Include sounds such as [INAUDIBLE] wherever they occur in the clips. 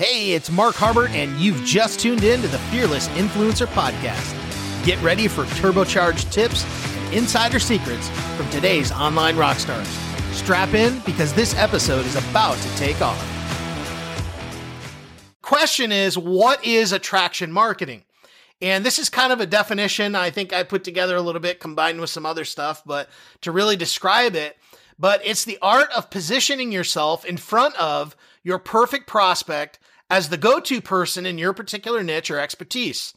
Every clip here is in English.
Hey, it's Mark Harbert, and you've just tuned in to the Fearless Influencer Podcast. Get ready for turbocharged tips and insider secrets from today's online rock stars. Strap in because this episode is about to take off. Question is what is attraction marketing? And this is kind of a definition I think I put together a little bit combined with some other stuff, but to really describe it, but it's the art of positioning yourself in front of your perfect prospect as the go to person in your particular niche or expertise.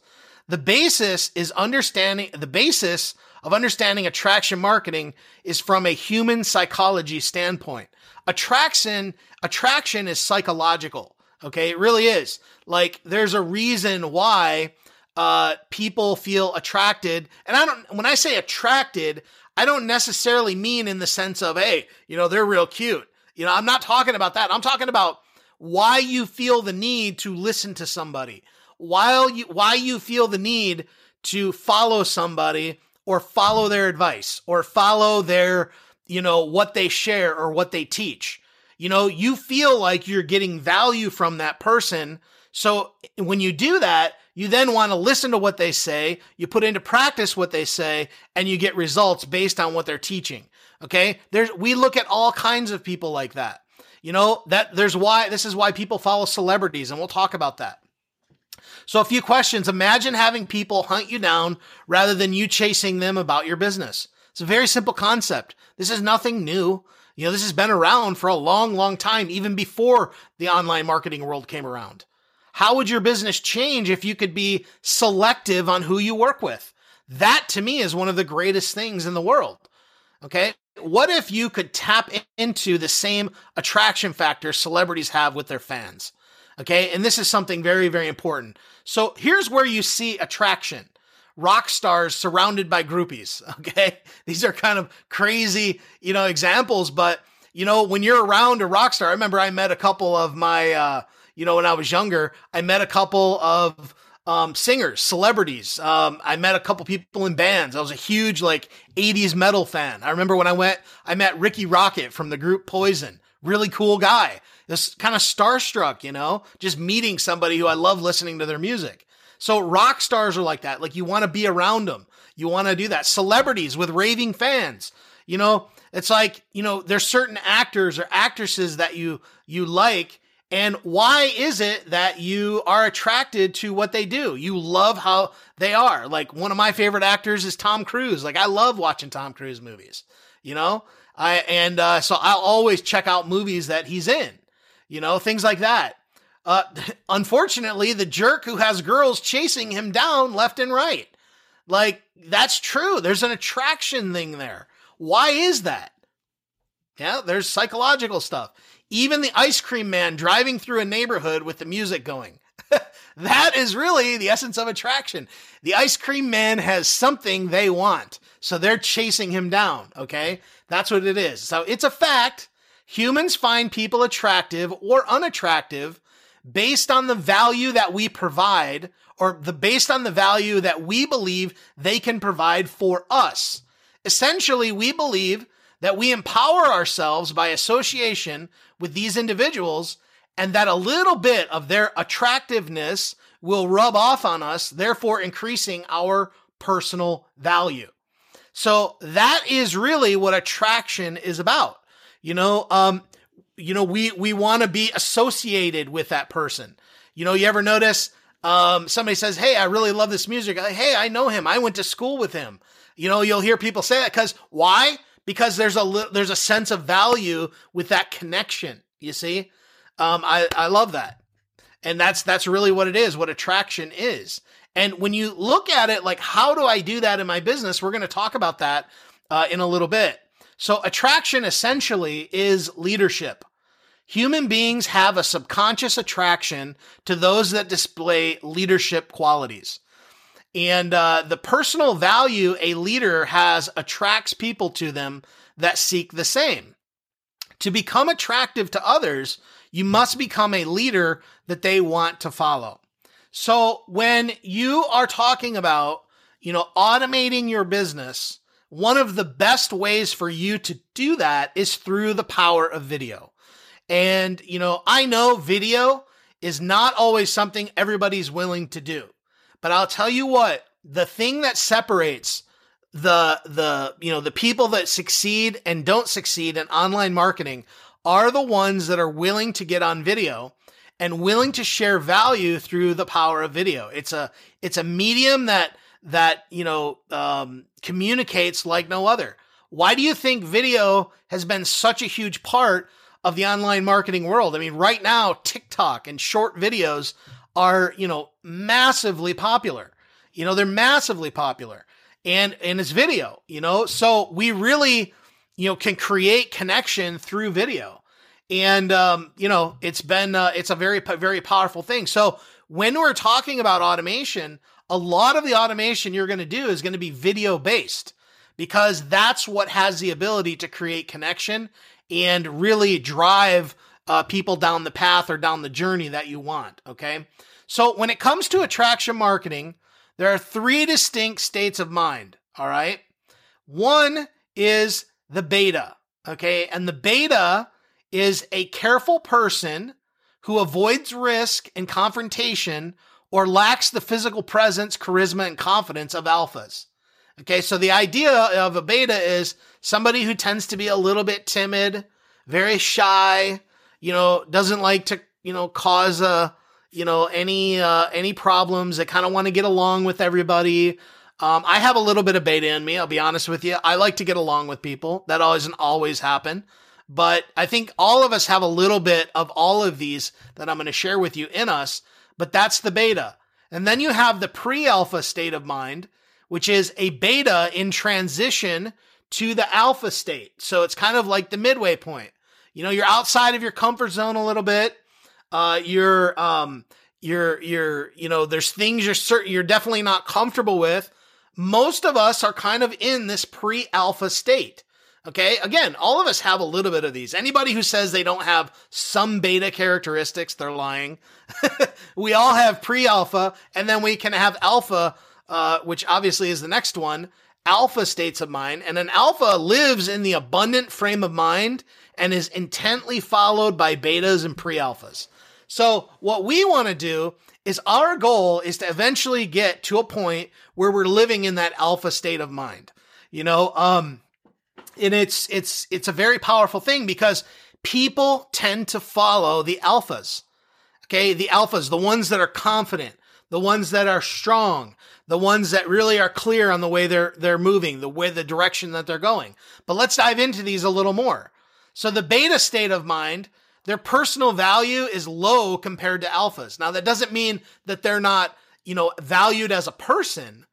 The basis is understanding, the basis of understanding attraction marketing is from a human psychology standpoint. Attraction, attraction is psychological. Okay. It really is. Like there's a reason why, uh, people feel attracted. And I don't, when I say attracted, I don't necessarily mean in the sense of, hey, you know, they're real cute. You know, I'm not talking about that. I'm talking about why you feel the need to listen to somebody, while you why you feel the need to follow somebody or follow their advice or follow their, you know, what they share or what they teach. You know, you feel like you're getting value from that person. So when you do that, you then want to listen to what they say, you put into practice what they say, and you get results based on what they're teaching. Okay. There's, we look at all kinds of people like that. You know, that there's why, this is why people follow celebrities, and we'll talk about that. So, a few questions. Imagine having people hunt you down rather than you chasing them about your business. It's a very simple concept. This is nothing new. You know, this has been around for a long, long time, even before the online marketing world came around. How would your business change if you could be selective on who you work with? That to me is one of the greatest things in the world. Okay. What if you could tap into the same attraction factor celebrities have with their fans? Okay. And this is something very, very important. So here's where you see attraction rock stars surrounded by groupies. [LAUGHS] Okay. These are kind of crazy, you know, examples, but you know, when you're around a rock star, I remember I met a couple of my, uh, you know, when I was younger, I met a couple of um, singers, celebrities. Um, I met a couple people in bands. I was a huge like 80s metal fan. I remember when I went, I met Rikki Rockett from the group Poison. Really cool guy. This kind of starstruck, you know, just meeting somebody who I love listening to their music. So rock stars are like that. Like you want to be around them. You want to do that. Celebrities with raving fans. You know, it's like, you know, there's certain actors or actresses that you you like and why is it that you are attracted to what they do? You love how they are. Like one of my favorite actors is Tom Cruise. Like I love watching Tom Cruise movies, you know? I, and, uh, so I'll always check out movies that he's in, you know, things like that. Uh, [LAUGHS] unfortunately, the jerk who has girls chasing him down left and right. Like that's true. There's an attraction thing there. Why is that? Yeah, there's psychological stuff. Even the ice cream man driving through a neighborhood with the music going. [LAUGHS] that is really the essence of attraction. The ice cream man has something they want. So they're chasing him down. Okay. That's what it is. So it's a fact. Humans find people attractive or unattractive based on the value that we provide or the based on the value that we believe they can provide for us. Essentially, we believe that we empower ourselves by association with these individuals and that a little bit of their attractiveness will rub off on us, therefore increasing our personal value. So that is really what attraction is about. You know, um, you know, we, we want to be associated with that person. You know, you ever notice, um, somebody says, Hey, I really love this music. Hey, I know him. I went to school with him. You know, you'll hear people say that because why? Because there's a there's a sense of value with that connection. You see, um, I I love that, and that's that's really what it is. What attraction is, and when you look at it, like how do I do that in my business? We're going to talk about that uh, in a little bit. So attraction essentially is leadership. Human beings have a subconscious attraction to those that display leadership qualities. And uh, the personal value a leader has attracts people to them that seek the same. To become attractive to others, you must become a leader that they want to follow. So when you are talking about, you know, automating your business, one of the best ways for you to do that is through the power of video. And, you know, I know video is not always something everybody's willing to do. But I'll tell you what, the thing that separates the the you know the people that succeed and don't succeed in online marketing are the ones that are willing to get on video and willing to share value through the power of video. It's a it's a medium that that you know um, communicates like no other. Why do you think video has been such a huge part of the online marketing world? I mean, right now TikTok and short videos are you know massively popular. You know, they're massively popular, and and it's video. You know, so we really you know can create connection through video and um, you know it's been uh, it's a very very powerful thing. So when we're talking about automation, a lot of the automation you're going to do is going to be video based because that's what has the ability to create connection and really drive uh, people down the path or down the journey that you want. Okay, so when it comes to attraction marketing, there are three distinct states of mind. All right, one is the beta. Okay, and the beta is a careful person who avoids risk and confrontation or lacks the physical presence, charisma, and confidence of alphas. Okay, so the idea of a beta is somebody who tends to be a little bit timid, very shy, you know, doesn't like to, you know, cause a, you know, any uh, any problems. They kind of want to get along with everybody. Um, I have a little bit of beta in me. I'll be honest with you. I like to get along with people. That doesn't always happen. But I think all of us have a little bit of all of these that I'm going to share with you in us, but that's the beta. And then you have the pre alpha state of mind, which is a beta in transition to the alpha state. So it's kind of like the midway point. You know, you're outside of your comfort zone a little bit. Uh, you're, um, you're, you're, you know, there's things you're certain you're definitely not comfortable with. Most of us are kind of in this pre alpha state. Okay. Again, all of us have a little bit of these. Anybody who says they don't have some beta characteristics, they're lying. [LAUGHS] we all have pre alpha, and then we can have alpha, uh, which obviously is the next one alpha states of mind. And an alpha lives in the abundant frame of mind and is intently followed by betas and pre alphas. So, what we want to do is our goal is to eventually get to a point where we're living in that alpha state of mind. You know, um, and it's it's it's a very powerful thing because people tend to follow the alphas. Okay, the alphas, the ones that are confident, the ones that are strong, the ones that really are clear on the way they're they're moving, the way the direction that they're going. But let's dive into these a little more. So the beta state of mind, their personal value is low compared to alphas. Now that doesn't mean that they're not, you know, valued as a person,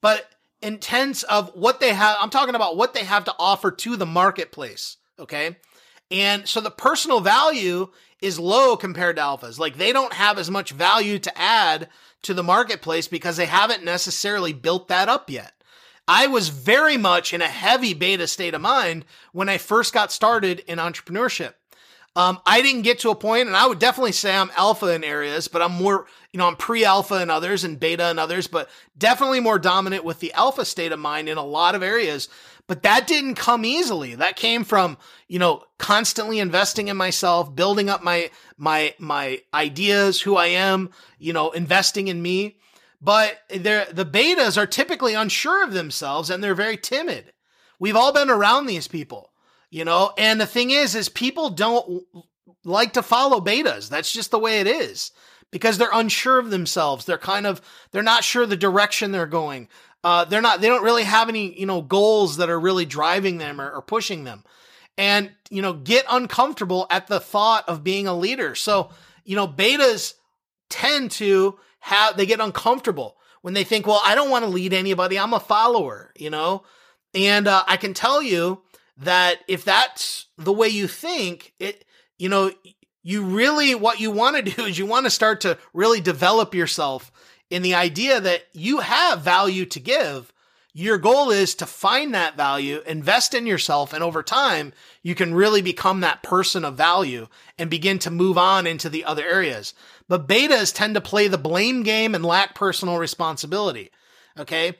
but intense of what they have. I'm talking about what they have to offer to the marketplace. Okay. And so the personal value is low compared to alphas. Like they don't have as much value to add to the marketplace because they haven't necessarily built that up yet. I was very much in a heavy beta state of mind when I first got started in entrepreneurship. Um, I didn't get to a point, and I would definitely say I'm alpha in areas, but I'm more, you know, I'm pre-alpha in others and beta in others, but definitely more dominant with the alpha state of mind in a lot of areas. But that didn't come easily. That came from, you know, constantly investing in myself, building up my my my ideas, who I am, you know, investing in me. But the betas are typically unsure of themselves and they're very timid. We've all been around these people you know? And the thing is is people don't like to follow betas. That's just the way it is because they're unsure of themselves. They're kind of they're not sure the direction they're going. Uh, they're not they don't really have any you know goals that are really driving them or, or pushing them. And you know get uncomfortable at the thought of being a leader. So you know betas tend to have they get uncomfortable when they think well i don't want to lead anybody i'm a follower you know and uh, i can tell you that if that's the way you think, it, you know, you really, what you want to do is you want to start to really develop yourself in the idea that you have value to give. Your goal is to find that value, invest in yourself, and over time, you can really become that person of value and begin to move on into the other areas. But betas tend to play the blame game and lack personal responsibility. Okay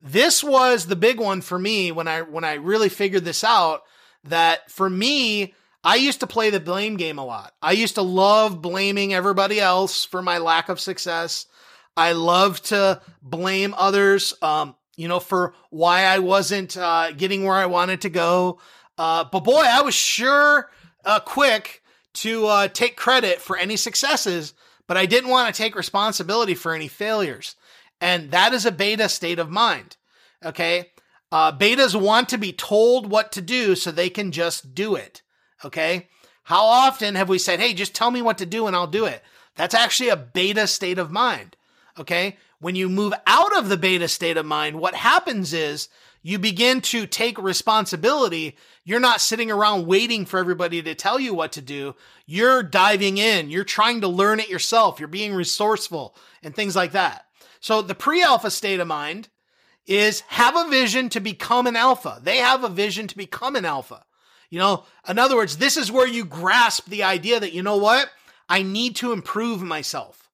this was the big one for me when I when I really figured this out that for me I used to play the blame game a lot. I used to love blaming everybody else for my lack of success. I love to blame others, um, you know, for why I wasn't uh, getting where I wanted to go. Uh, but boy, I was sure uh, quick to uh, take credit for any successes, but I didn't want to take responsibility for any failures. And that is a beta state of mind. Okay. Uh, betas want to be told what to do so they can just do it. Okay. How often have we said, Hey, just tell me what to do and I'll do it? That's actually a beta state of mind. Okay. When you move out of the beta state of mind, what happens is you begin to take responsibility. You're not sitting around waiting for everybody to tell you what to do. You're diving in. You're trying to learn it yourself. You're being resourceful and things like that. So the pre alpha state of mind is have a vision to become an alpha. They have a vision to become an alpha. You know, in other words, this is where you grasp the idea that, you know what? I need to improve myself.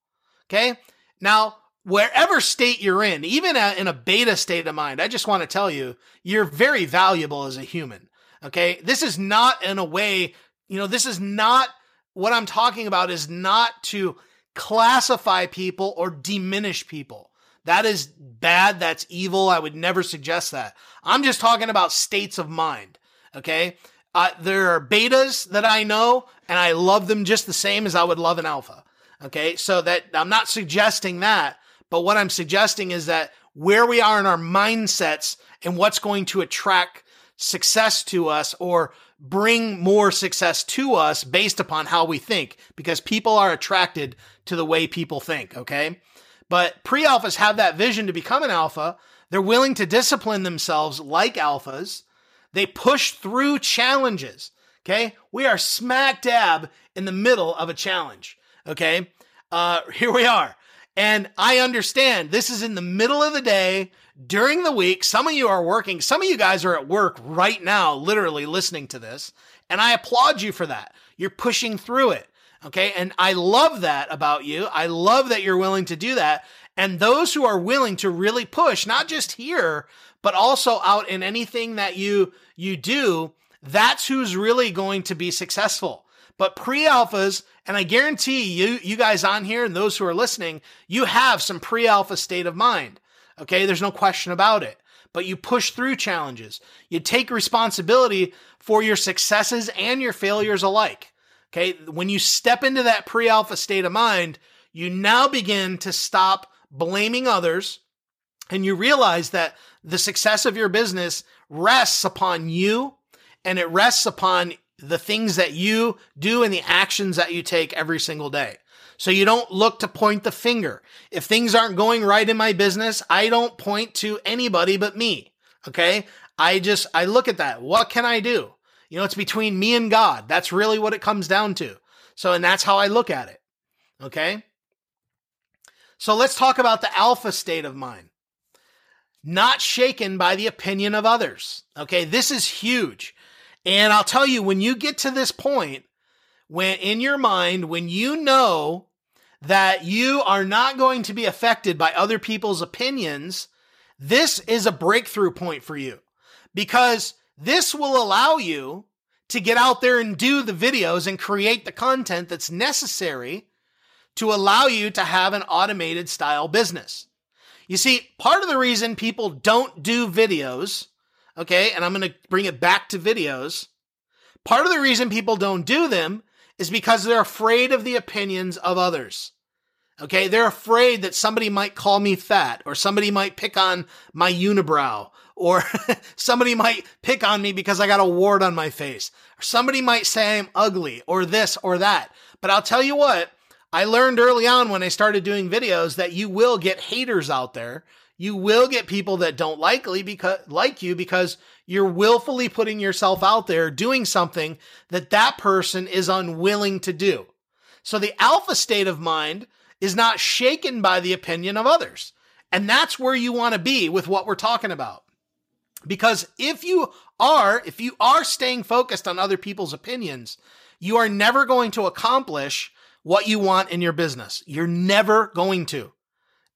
Okay. Now, wherever state you're in, even in a beta state of mind, I just want to tell you, you're very valuable as a human. Okay. This is not in a way, you know, this is not what I'm talking about is not to classify people or diminish people. That is bad. That's evil. I would never suggest that. I'm just talking about states of mind. Okay. Uh, there are betas that I know, and I love them just the same as I would love an alpha. Okay, so that I'm not suggesting that, but what I'm suggesting is that where we are in our mindsets and what's going to attract success to us or bring more success to us based upon how we think, because people are attracted to the way people think. Okay, but pre alphas have that vision to become an alpha. They're willing to discipline themselves like alphas they push through challenges. Okay. We are smack dab in the middle of a challenge. Okay. Uh, [LAUGHS] here we are. And I understand this is in the middle of the day during the week. Some of you are working. Some of you guys are at work right now, literally listening to this. And I applaud you for that. You're pushing through it. Okay. And I love that about you. I love that you're willing to do that. And those who are willing to really push, not just here, but also out in anything that you you do, that's who's really going to be successful. But pre-alphas, and I guarantee you, you guys on here and those who are listening, you have some pre-alpha state of mind. Okay. There's no question about it, but you push through challenges. You take responsibility for your successes and your failures alike. Okay. When you step into that pre-alpha state of mind, you now begin to stop blaming others and you realize that the success of your business rests upon you and it rests upon the things that you do and the actions that you take every single day. So you don't look to point the finger. If things aren't going right in my business, I don't point to anybody but me. Okay. I just, I look at that. What can I do? You know, it's between me and God. That's really what it comes down to. So, and that's how I look at it. Okay. So let's talk about the alpha state of mind not shaken by the opinion of others. Okay, this is huge. And I'll tell you, when you get to this point, when in your mind, when you know that you are not going to be affected by other people's opinions, this is a breakthrough point for you because this will allow you to get out there and do the videos and create the content that's necessary to allow you to have an automated style business. You see, part of the reason people don't do videos, okay, and I'm going to bring it back to videos, part of the reason people don't do them is because they're afraid of the opinions of others. Okay, they're afraid that somebody might call me fat, or somebody might pick on my unibrow, or [LAUGHS] somebody might pick on me because I got a wart on my face, or somebody might say I'm ugly, or this or that. But I'll tell you what, I learned early on when I started doing videos that you will get haters out there. You will get people that don't likely because like you because you're willfully putting yourself out there doing something that that person is unwilling to do. So the alpha state of mind is not shaken by the opinion of others. And that's where you want to be with what we're talking about. Because if you are, if you are staying focused on other people's opinions, you are never going to accomplish what you want in your business. You're never going to.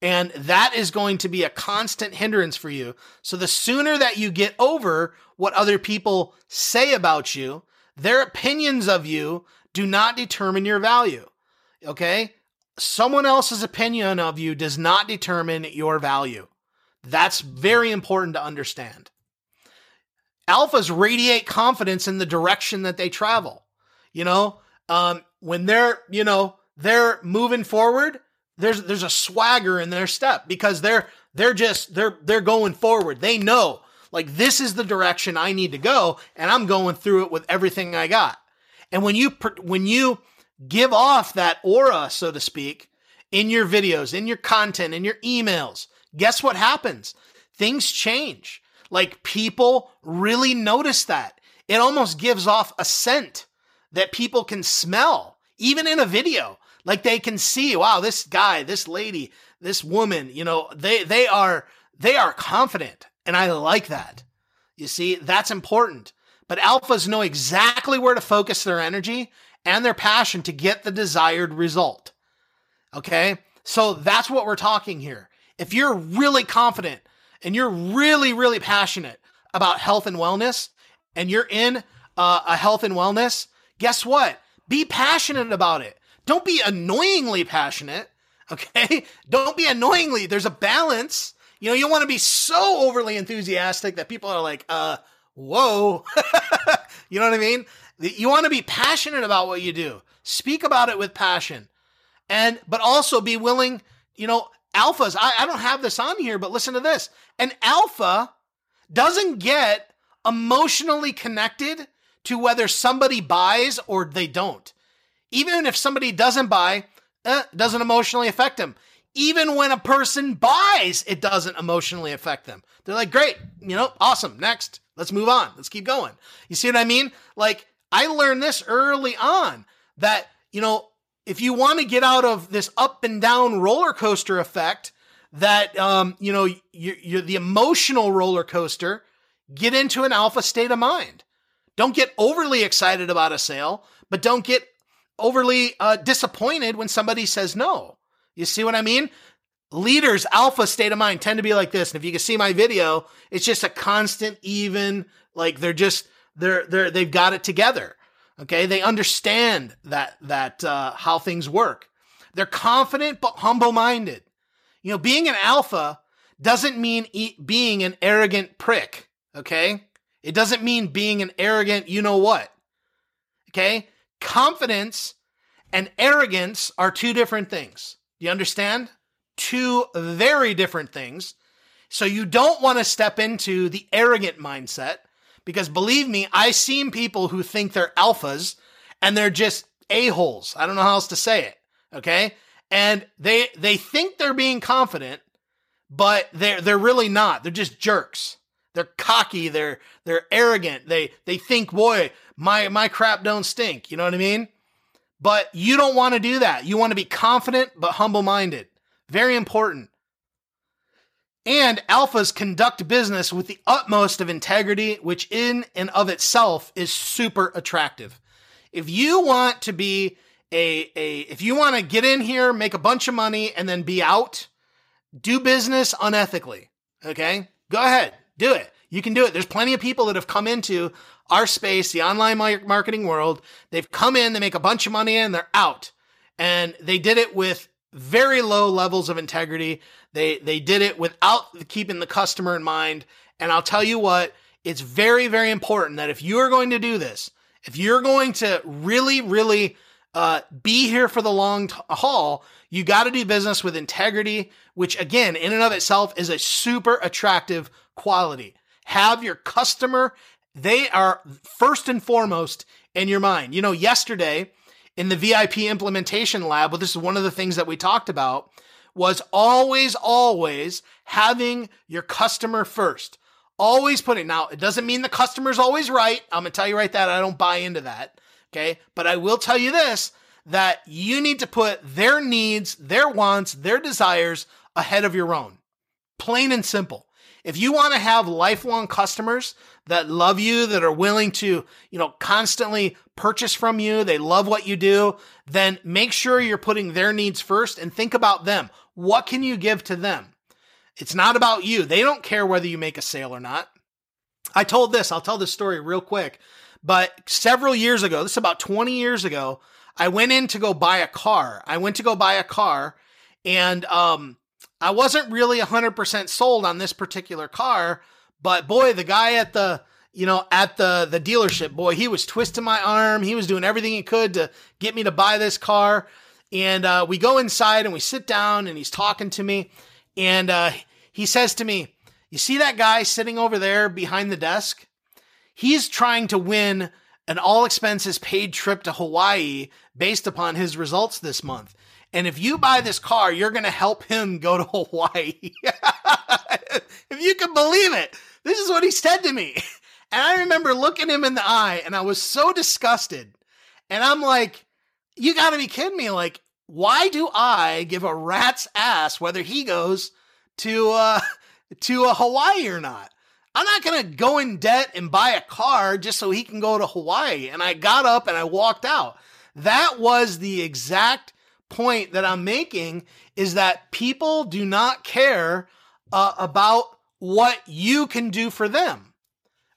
And that is going to be a constant hindrance for you. So the sooner that you get over what other people say about you, Their opinions of you do not determine your value. Okay? Someone else's opinion of you does not determine your value. That's very important to understand. Alphas radiate confidence in the direction that they travel. You know, um, when they're, you know, they're moving forward, there's there's a swagger in their step because they're they're just they're they're going forward. They know like this is the direction I need to go and I'm going through it with everything I got. And when you when you give off that aura so to speak in your videos, in your content, in your emails, guess what happens? Things change. Like people really notice that. It almost gives off a scent that people can smell, even in a video. Like they can see, wow, this guy, this lady, this woman, you know, they they are they are confident. And I like that. You see, that's important. But alphas know exactly where to focus their energy and their passion to get the desired result. Okay? So that's what we're talking here. If you're really confident and you're really, really passionate about health and wellness, and you're in uh, a health and wellness, guess what? Be passionate about it. Don't be annoyingly passionate. Okay. [LAUGHS] Don't be annoyingly. There's a balance. You know, you want to be so overly enthusiastic that people are like, uh, whoa. [LAUGHS] you know what I mean? You want to be passionate about what you do. Speak about it with passion. And, but also be willing, you know, alphas. I, I don't have this on here, but listen to this. An alpha doesn't get emotionally connected to whether somebody buys or they don't. Even if somebody doesn't buy, eh, doesn't emotionally affect them. Even when a person buys, it doesn't emotionally affect them. They're like, great, you know, awesome, next, let's move on, let's keep going. You see what I mean? Like, I learned this early on that, you know, if you want to get out of this up and down roller coaster effect, that um, you know, you're, you're the emotional roller coaster, get into an alpha state of mind. Don't get overly excited about a sale, but don't get overly uh, disappointed when somebody says no. You see what I mean? Leaders, alpha state of mind tend to be like this. And if you can see my video, it's just a constant, even, like they're just, they're, they're, they've got it together. Okay. They understand that, that, uh, how things work. They're confident, but humble minded. You know, being an alpha doesn't mean e- being an arrogant prick. Okay. It doesn't mean being an arrogant, you know what. Okay. Confidence and arrogance are two different things. Do you understand? Two very different things. So you don't want to step into the arrogant mindset because believe me, I've seen people who think they're alphas and they're just a-holes. I don't know how else to say it. Okay. And they, they think they're being confident, but they're, they're really not. They're just jerks. They're cocky. They're, they're arrogant. They, they think, boy, my, my crap don't stink. You know what I mean? But you don't want to do that. You want to be confident, but humble minded. Very important. And alphas conduct business with the utmost of integrity, which in and of itself is super attractive. If you want to be a, a if you want to get in here, make a bunch of money, and then be out, do business unethically. Okay? Go ahead, do it. You can do it. There's plenty of people that have come into our space, the online marketing world. They've come in, they make a bunch of money and they're out. And they did it with very low levels of integrity. They they did it without keeping the customer in mind. And I'll tell you what, it's very very important that if you are going to do this, if you're going to really really uh, be here for the long t- haul, you got to do business with integrity, which again, in and of itself, is a super attractive quality. Have your customer; they are first and foremost in your mind. You know, yesterday in the VIP implementation lab, well, this is one of the things that we talked about, was always, always having your customer first. Always putting, now, it doesn't mean the customer's always right. I'm to tell you right that I don't buy into that. Okay. But I will tell you this that you need to put their needs, their wants, their desires ahead of your own. Plain and simple. If you want to have lifelong customers that love you, that are willing to, you know, constantly purchase from you, they love what you do, then make sure you're putting their needs first and think about them. What can you give to them? It's not about you. They don't care whether you make a sale or not. I told this, I'll tell this story real quick. but several years ago, this is about 20 years ago, I went in to go buy a car. I went to go buy a car and um I wasn't really 100% sold on this particular car, but boy, the guy at the you know, at the the dealership, boy, he was twisting my arm. He was doing everything he could to get me to buy this car. And uh, we go inside and we sit down and he's talking to me. And uh, he says to me, You see that guy sitting over there behind the desk? He's trying to win an all expenses paid trip to Hawaii based upon his results this month. And if you buy this car, you're going to help him go to [LAUGHS] Hawaii. [LAUGHS] if you can believe it, this is what he said to me. And I remember looking him in the eye and I was so disgusted. And I'm like, you got to be kidding me. Like, why do I give a rat's ass whether he goes to uh [LAUGHS] to a Hawaii or not? I'm not going to go in debt and buy a car just so he can go to Hawaii. And I got up and I walked out. That was the exact point that I'm making is that people do not care uh, about what you can do for them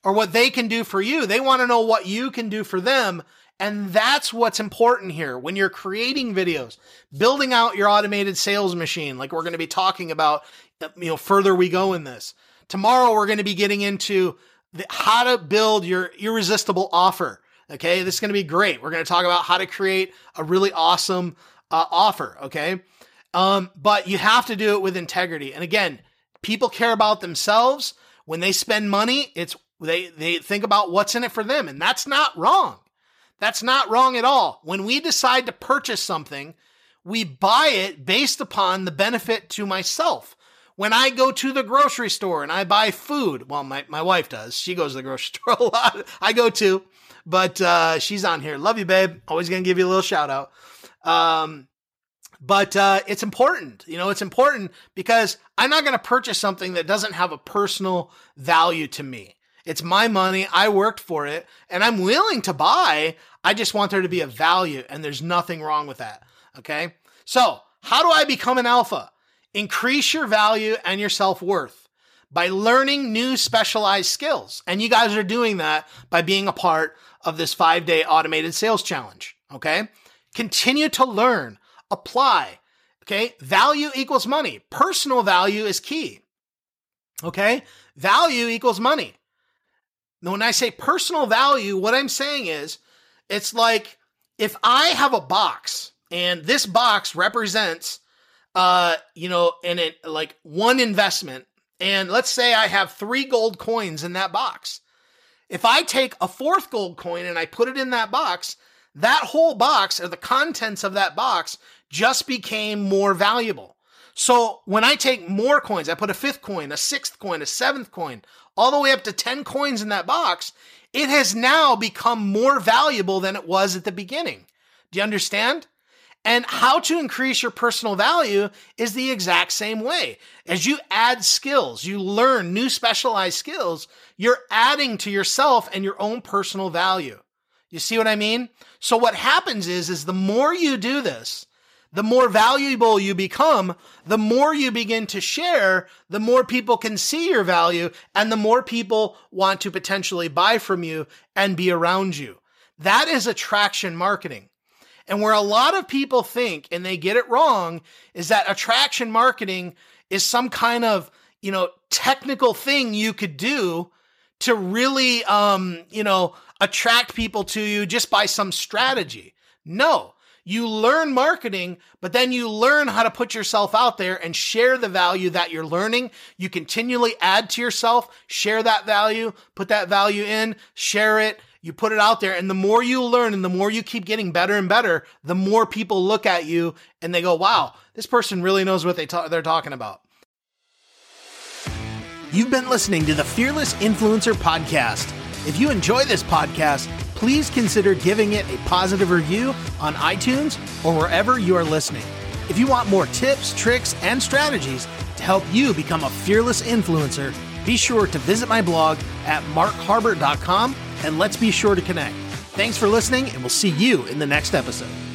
or what they can do for you. They want to know what you can do for them. And that's what's important here when you're creating videos, building out your automated sales machine, like we're going to be talking about, you know, further we go in this. Tomorrow, we're going to be getting into the, how to build your irresistible offer. Okay. This is going to be great. We're going to talk about how to create a really awesome uh, offer. Okay. Um, but you have to do it with integrity. And again, people care about themselves. When they spend money, it's they they think about what's in it for them, and that's not wrong. That's not wrong at all. When we decide to purchase something, we buy it based upon the benefit to myself. When I go to the grocery store and I buy food, well, my, my wife does. She goes to the [LAUGHS] grocery store a lot. I go too, but uh, she's on here. Love you, babe. Always going to give you a little shout out. Um, but uh, it's important. You know, it's important because I'm not going to purchase something that doesn't have a personal value to me. It's my money. I worked for it and I'm willing to buy. I just want there to be a value and there's nothing wrong with that. Okay. So how do I become an alpha? Increase your value and your self worth by learning new specialized skills. And you guys are doing that by being a part of this five day automated sales challenge. Okay. Continue to learn, apply. Okay. Value equals money. Personal value is key. Okay. Value equals money. Now, when I say personal value, what I'm saying is it's like if I have a box and this box represents, uh, you know, in it like one investment, and let's say I have three gold coins in that box. If I take a fourth gold coin and I put it in that box, that whole box or the contents of that box just became more valuable. So when I take more coins, I put a fifth coin, a sixth coin, a seventh coin, all the way up to 10 coins in that box, it has now become more valuable than it was at the beginning. Do you understand? And how to increase your personal value is the exact same way. As you add skills, you learn new specialized skills, you're adding to yourself and your own personal value. You see what I mean? So what happens is, is the more you do this, the more valuable you become, the more you begin to share, the more people can see your value and the more people want to potentially buy from you and be around you. That is attraction marketing. And where a lot of people think and they get it wrong is that attraction marketing is some kind of, you know, technical thing you could do to really, um, you know, attract people to you just by some strategy. No, you learn marketing, but then you learn how to put yourself out there and share the value that you're learning. You continually add to yourself, share that value, put that value in, share it. You put it out there. And the more you learn and the more you keep getting better and better, the more people look at you and they go, wow, this person really knows what they ta- they're talking about. You've been listening to the Fearless Influencer Podcast. If you enjoy this podcast, please consider giving it a positive review on iTunes or wherever you are listening. If you want more tips, tricks, and strategies to help you become a fearless influencer, be sure to visit my blog at markharbert.com and let's be sure to connect. Thanks for listening, and we'll see you in the next episode.